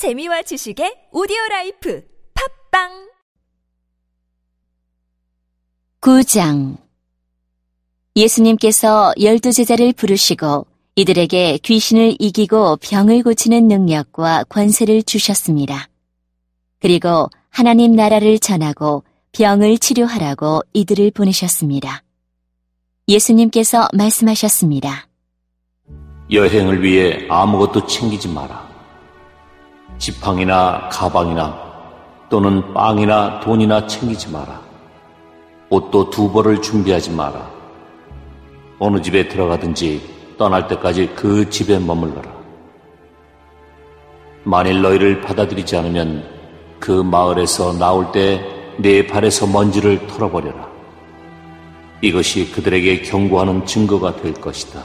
재미와 지식의 오디오 라이프 팟빵 9장 예수님께서 열두 제자를 부르시고 이들에게 귀신을 이기고 병을 고치는 능력과 권세를 주셨습니다. 그리고 하나님 나라를 전하고 병을 치료하라고 이들을 보내셨습니다. 예수님께서 말씀하셨습니다. 여행을 위해 아무것도 챙기지 마라. 지팡이나 가방이나 또는 빵이나 돈이나 챙기지 마라. 옷도 두 벌을 준비하지 마라. 어느 집에 들어가든지 떠날 때까지 그 집에 머물러라. 만일 너희를 받아들이지 않으면 그 마을에서 나올 때 내 발에서 먼지를 털어버려라. 이것이 그들에게 경고하는 증거가 될 것이다.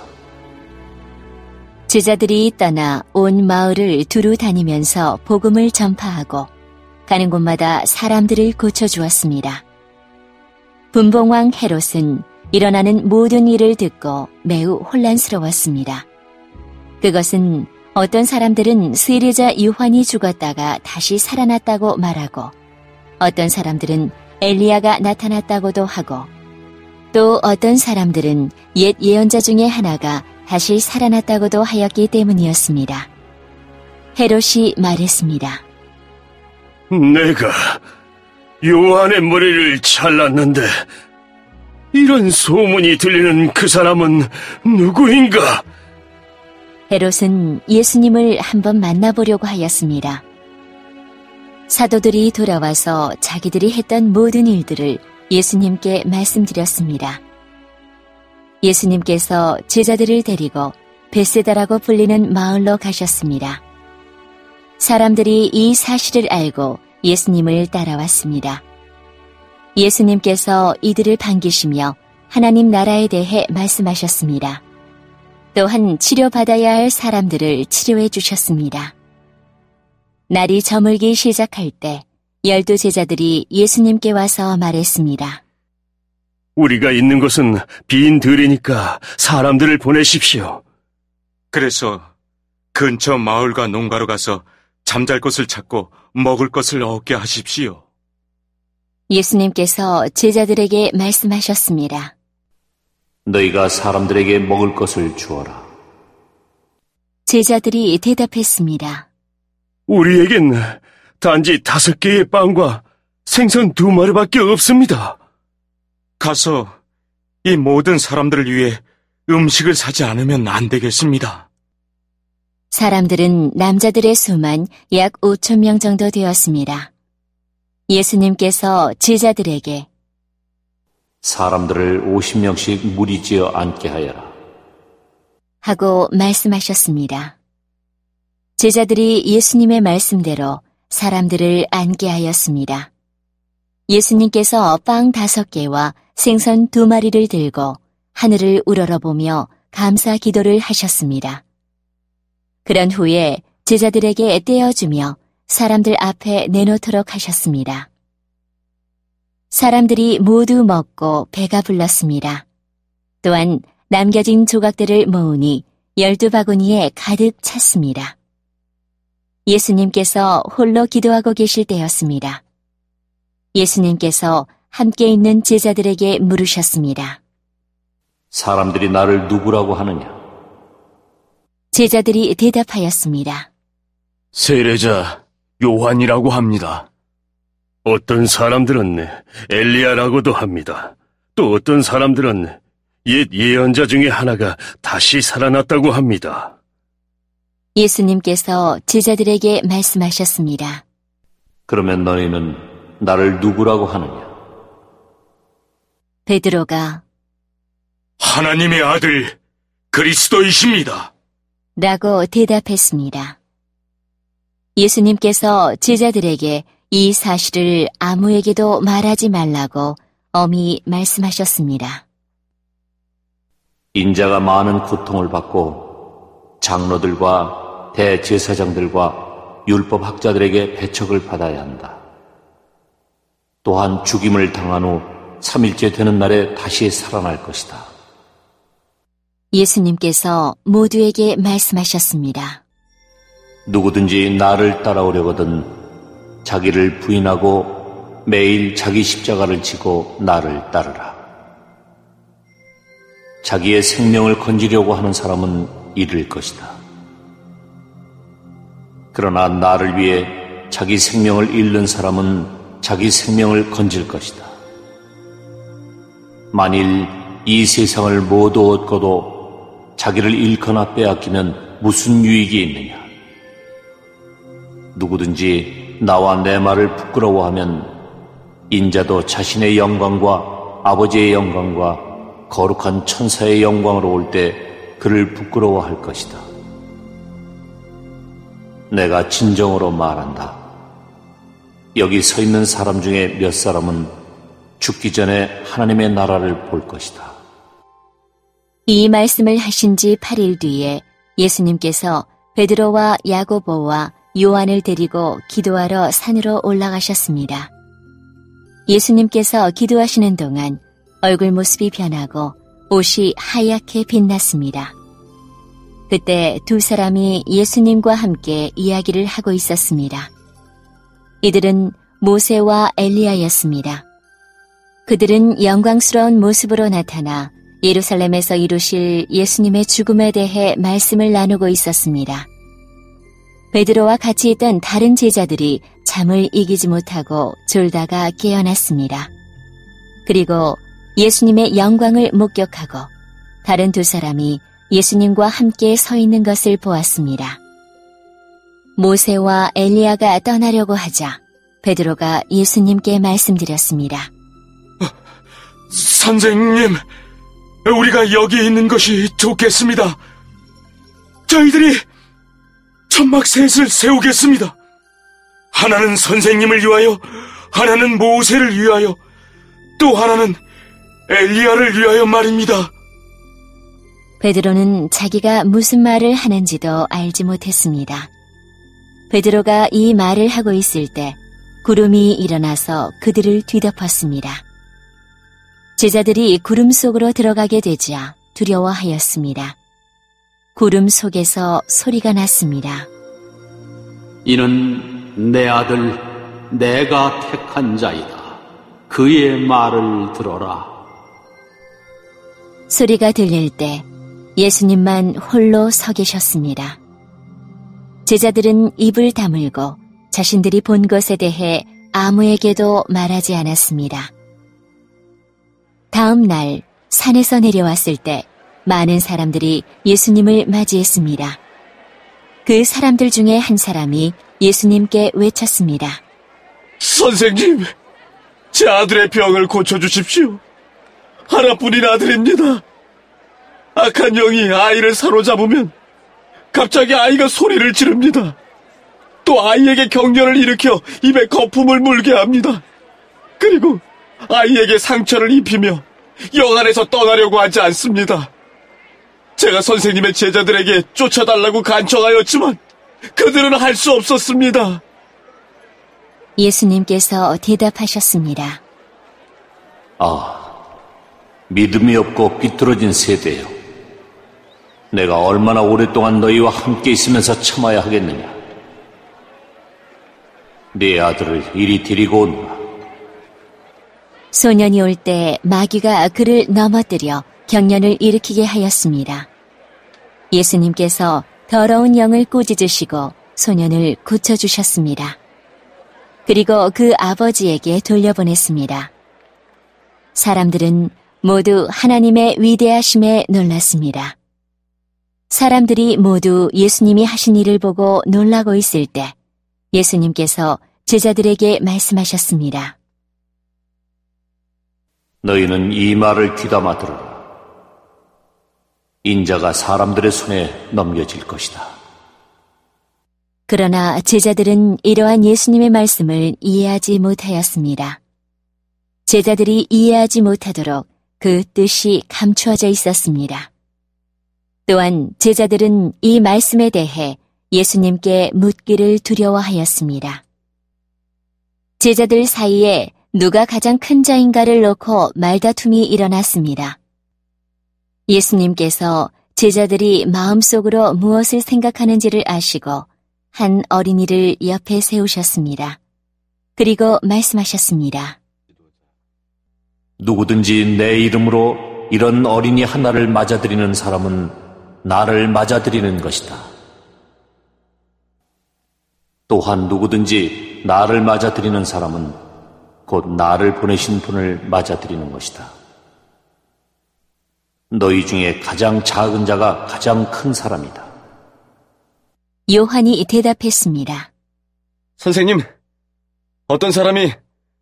제자들이 떠나 온 마을을 두루 다니면서 복음을 전파하고 가는 곳마다 사람들을 고쳐주었습니다. 분봉왕 헤롯은 일어나는 모든 일을 듣고 매우 혼란스러웠습니다. 그것은 어떤 사람들은 세례자 유환이 죽었다가 다시 살아났다고 말하고 어떤 사람들은 엘리야가 나타났다고도 하고 또 어떤 사람들은 옛 예언자 중에 하나가 다시 살아났다고도 하였기 때문이었습니다. 헤롯이 말했습니다. 내가 요한의 머리를 잘랐는데 이런 소문이 들리는 그 사람은 누구인가? 헤롯은 예수님을 한번 만나보려고 하였습니다. 사도들이 돌아와서 자기들이 했던 모든 일들을 예수님께 말씀드렸습니다. 예수님께서 제자들을 데리고 베세다라고 불리는 마을로 가셨습니다. 사람들이 이 사실을 알고 예수님을 따라왔습니다. 예수님께서 이들을 반기시며 하나님 나라에 대해 말씀하셨습니다. 또한 치료받아야 할 사람들을 치료해 주셨습니다. 날이 저물기 시작할 때 열두 제자들이 예수님께 와서 말했습니다. 우리가 있는 곳은 빈 들이니까 사람들을 보내십시오. 그래서 근처 마을과 농가로 가서 잠잘 곳을 찾고 먹을 것을 얻게 하십시오. 예수님께서 제자들에게 말씀하셨습니다. 너희가 사람들에게 먹을 것을 주어라. 제자들이 대답했습니다. 우리에겐 단지 다섯 개의 빵과 생선 두 마리밖에 없습니다. 가서 이 모든 사람들을 위해 음식을 사지 않으면 안 되겠습니다. 사람들은 남자들의 수만 약 5천 명 정도 되었습니다. 예수님께서 제자들에게 사람들을 50명씩 무리 지어 앉게 하여라. 하고 말씀하셨습니다. 제자들이 예수님의 말씀대로 사람들을 앉게 하였습니다. 예수님께서 빵 다섯 개와 생선 두 마리를 들고 하늘을 우러러보며 감사 기도를 하셨습니다. 그런 후에 제자들에게 떼어주며 사람들 앞에 내놓도록 하셨습니다. 사람들이 모두 먹고 배가 불렀습니다. 또한 남겨진 조각들을 모으니 열두 바구니에 가득 찼습니다. 예수님께서 홀로 기도하고 계실 때였습니다. 예수님께서 함께 있는 제자들에게 물으셨습니다. 사람들이 나를 누구라고 하느냐? 제자들이 대답하였습니다. 세례자 요한이라고 합니다. 어떤 사람들은 엘리야라고도 합니다. 또 어떤 사람들은 옛 예언자 중에 하나가 다시 살아났다고 합니다. 예수님께서 제자들에게 말씀하셨습니다. 그러면 너희는 나를 누구라고 하느냐? 베드로가 하나님의 아들 그리스도이십니다. 라고 대답했습니다. 예수님께서 제자들에게 이 사실을 아무에게도 말하지 말라고 엄히 말씀하셨습니다. 인자가 많은 고통을 받고 장로들과 대제사장들과 율법학자들에게 배척을 받아야 한다. 또한 죽임을 당한 후 3일째 되는 날에 다시 살아날 것이다. 예수님께서 모두에게 말씀하셨습니다. 누구든지 나를 따라오려거든 자기를 부인하고 매일 자기 십자가를 지고 나를 따르라. 자기의 생명을 건지려고 하는 사람은 잃을 것이다. 그러나 나를 위해 자기 생명을 잃는 사람은 자기 생명을 건질 것이다. 만일 이 세상을 모두 얻고도 자기를 잃거나 빼앗기면 무슨 유익이 있느냐? 누구든지 나와 내 말을 부끄러워하면 인자도 자신의 영광과 아버지의 영광과 거룩한 천사의 영광으로 올 때 그를 부끄러워할 것이다. 내가 진정으로 말한다. 여기 서 있는 사람 중에 몇 사람은 죽기 전에 하나님의 나라를 볼 것이다. 이 말씀을 하신 지 8일 뒤에 예수님께서 베드로와 야고보와 요한을 데리고 기도하러 산으로 올라가셨습니다. 예수님께서 기도하시는 동안 얼굴 모습이 변하고 옷이 하얗게 빛났습니다. 그때 두 사람이 예수님과 함께 이야기를 하고 있었습니다. 이들은 모세와 엘리야였습니다. 그들은 영광스러운 모습으로 나타나 예루살렘에서 이루실 예수님의 죽음에 대해 말씀을 나누고 있었습니다. 베드로와 같이 있던 다른 제자들이 잠을 이기지 못하고 졸다가 깨어났습니다. 그리고 예수님의 영광을 목격하고 다른 두 사람이 예수님과 함께 서 있는 것을 보았습니다. 모세와 엘리야가 떠나려고 하자 베드로가 예수님께 말씀드렸습니다. 선생님, 우리가 여기 있는 것이 좋겠습니다. 저희들이 천막 셋을 세우겠습니다. 하나는 선생님을 위하여, 하나는 모세를 위하여, 또 하나는 엘리야를 위하여 말입니다. 베드로는 자기가 무슨 말을 하는지도 알지 못했습니다. 베드로가 이 말을 하고 있을 때 구름이 일어나서 그들을 뒤덮었습니다. 제자들이 구름 속으로 들어가게 되자 두려워하였습니다. 구름 속에서 소리가 났습니다. 이는 내 아들 내가 택한 자이다. 그의 말을 들어라. 소리가 들릴 때 예수님만 홀로 서 계셨습니다. 제자들은 입을 다물고 자신들이 본 것에 대해 아무에게도 말하지 않았습니다. 다음 날 산에서 내려왔을 때 많은 사람들이 예수님을 맞이했습니다. 그 사람들 중에 한 사람이 예수님께 외쳤습니다. 선생님, 제 아들의 병을 고쳐주십시오. 하나뿐인 아들입니다. 악한 영이 아이를 사로잡으면 갑자기 아이가 소리를 지릅니다. 또 아이에게 경련을 일으켜 입에 거품을 물게 합니다. 그리고 아이에게 상처를 입히며 영 안에서 떠나려고 하지 않습니다. 제가 선생님의 제자들에게 쫓아달라고 간청하였지만 그들은 할 수 없었습니다. 예수님께서 대답하셨습니다. 아, 믿음이 없고 비뚤어진 세대요. 내가 얼마나 오랫동안 너희와 함께 있으면서 참아야 하겠느냐. 네 아들을 이리 데리고 온다. 소년이 올 때 마귀가 그를 넘어뜨려 경련을 일으키게 하였습니다. 예수님께서 더러운 영을 꾸짖으시고 소년을 고쳐주셨습니다. 그리고 그 아버지에게 돌려보냈습니다. 사람들은 모두 하나님의 위대하심에 놀랐습니다. 사람들이 모두 예수님이 하신 일을 보고 놀라고 있을 때 예수님께서 제자들에게 말씀하셨습니다. 너희는 이 말을 귀담아 들어라. 인자가 사람들의 손에 넘겨질 것이다. 그러나 제자들은 이러한 예수님의 말씀을 이해하지 못하였습니다. 제자들이 이해하지 못하도록 그 뜻이 감추어져 있었습니다. 또한 제자들은 이 말씀에 대해 예수님께 묻기를 두려워하였습니다. 제자들 사이에 누가 가장 큰 자인가를 놓고 말다툼이 일어났습니다. 예수님께서 제자들이 마음속으로 무엇을 생각하는지를 아시고 한 어린이를 옆에 세우셨습니다. 그리고 말씀하셨습니다. 누구든지 내 이름으로 이런 어린이 하나를 맞아들이는 사람은 나를 맞아들이는 것이다. 또한 누구든지 나를 맞아들이는 사람은 곧 나를 보내신 분을 맞아들이는 것이다. 너희 중에 가장 작은 자가 가장 큰 사람이다. 요한이 대답했습니다. 선생님, 어떤 사람이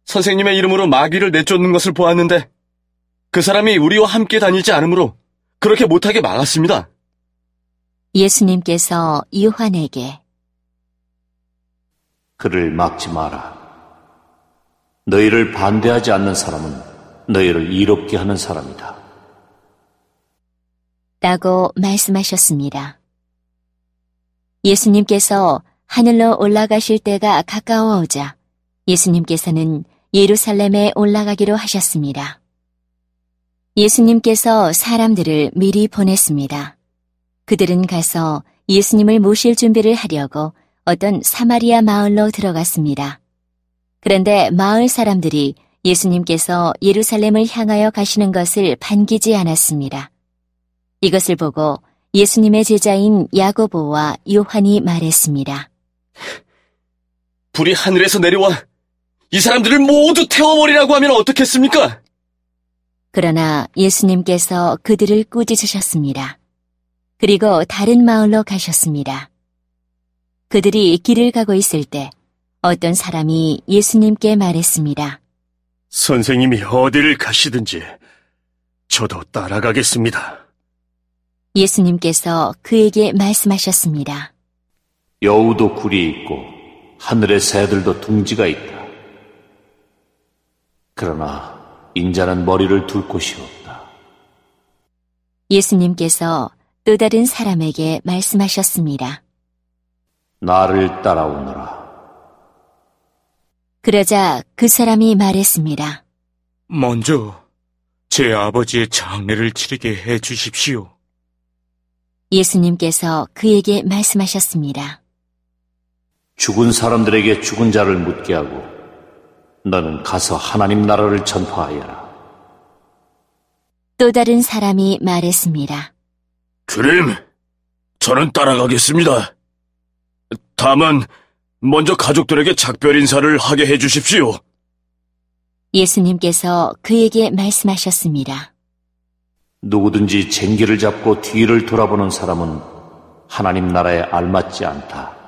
선생님의 이름으로 마귀를 내쫓는 것을 보았는데 그 사람이 우리와 함께 다니지 않으므로 그렇게 못하게 막았습니다. 예수님께서 요한에게 그를 막지 마라. 너희를 반대하지 않는 사람은 너희를 이롭게 하는 사람이다. 라고 말씀하셨습니다. 예수님께서 하늘로 올라가실 때가 가까워오자 예수님께서는 예루살렘에 올라가기로 하셨습니다. 예수님께서 사람들을 미리 보냈습니다. 그들은 가서 예수님을 모실 준비를 하려고 어떤 사마리아 마을로 들어갔습니다. 그런데 마을 사람들이 예수님께서 예루살렘을 향하여 가시는 것을 반기지 않았습니다. 이것을 보고 예수님의 제자인 야고보와 요한이 말했습니다. 불이 하늘에서 내려와 이 사람들을 모두 태워버리라고 하면 어떻겠습니까? 그러나 예수님께서 그들을 꾸짖으셨습니다. 그리고 다른 마을로 가셨습니다. 그들이 길을 가고 있을 때 어떤 사람이 예수님께 말했습니다. 선생님이 어디를 가시든지 저도 따라가겠습니다. 예수님께서 그에게 말씀하셨습니다. 여우도 굴이 있고 하늘의 새들도 둥지가 있다. 그러나 인자는 머리를 둘 곳이 없다. 예수님께서 또 다른 사람에게 말씀하셨습니다. 나를 따라오너라. 그러자 그 사람이 말했습니다. 먼저 제 아버지의 장례를 치르게 해 주십시오. 예수님께서 그에게 말씀하셨습니다. 죽은 사람들에게 죽은 자를 묻게 하고 너는 가서 하나님 나라를 전파하여라. 또 다른 사람이 말했습니다. 주님, 저는 따라가겠습니다. 다만 먼저 가족들에게 작별 인사를 하게 해주십시오. 예수님께서 그에게 말씀하셨습니다. 누구든지 쟁기를 잡고 뒤를 돌아보는 사람은 하나님 나라에 알맞지 않다.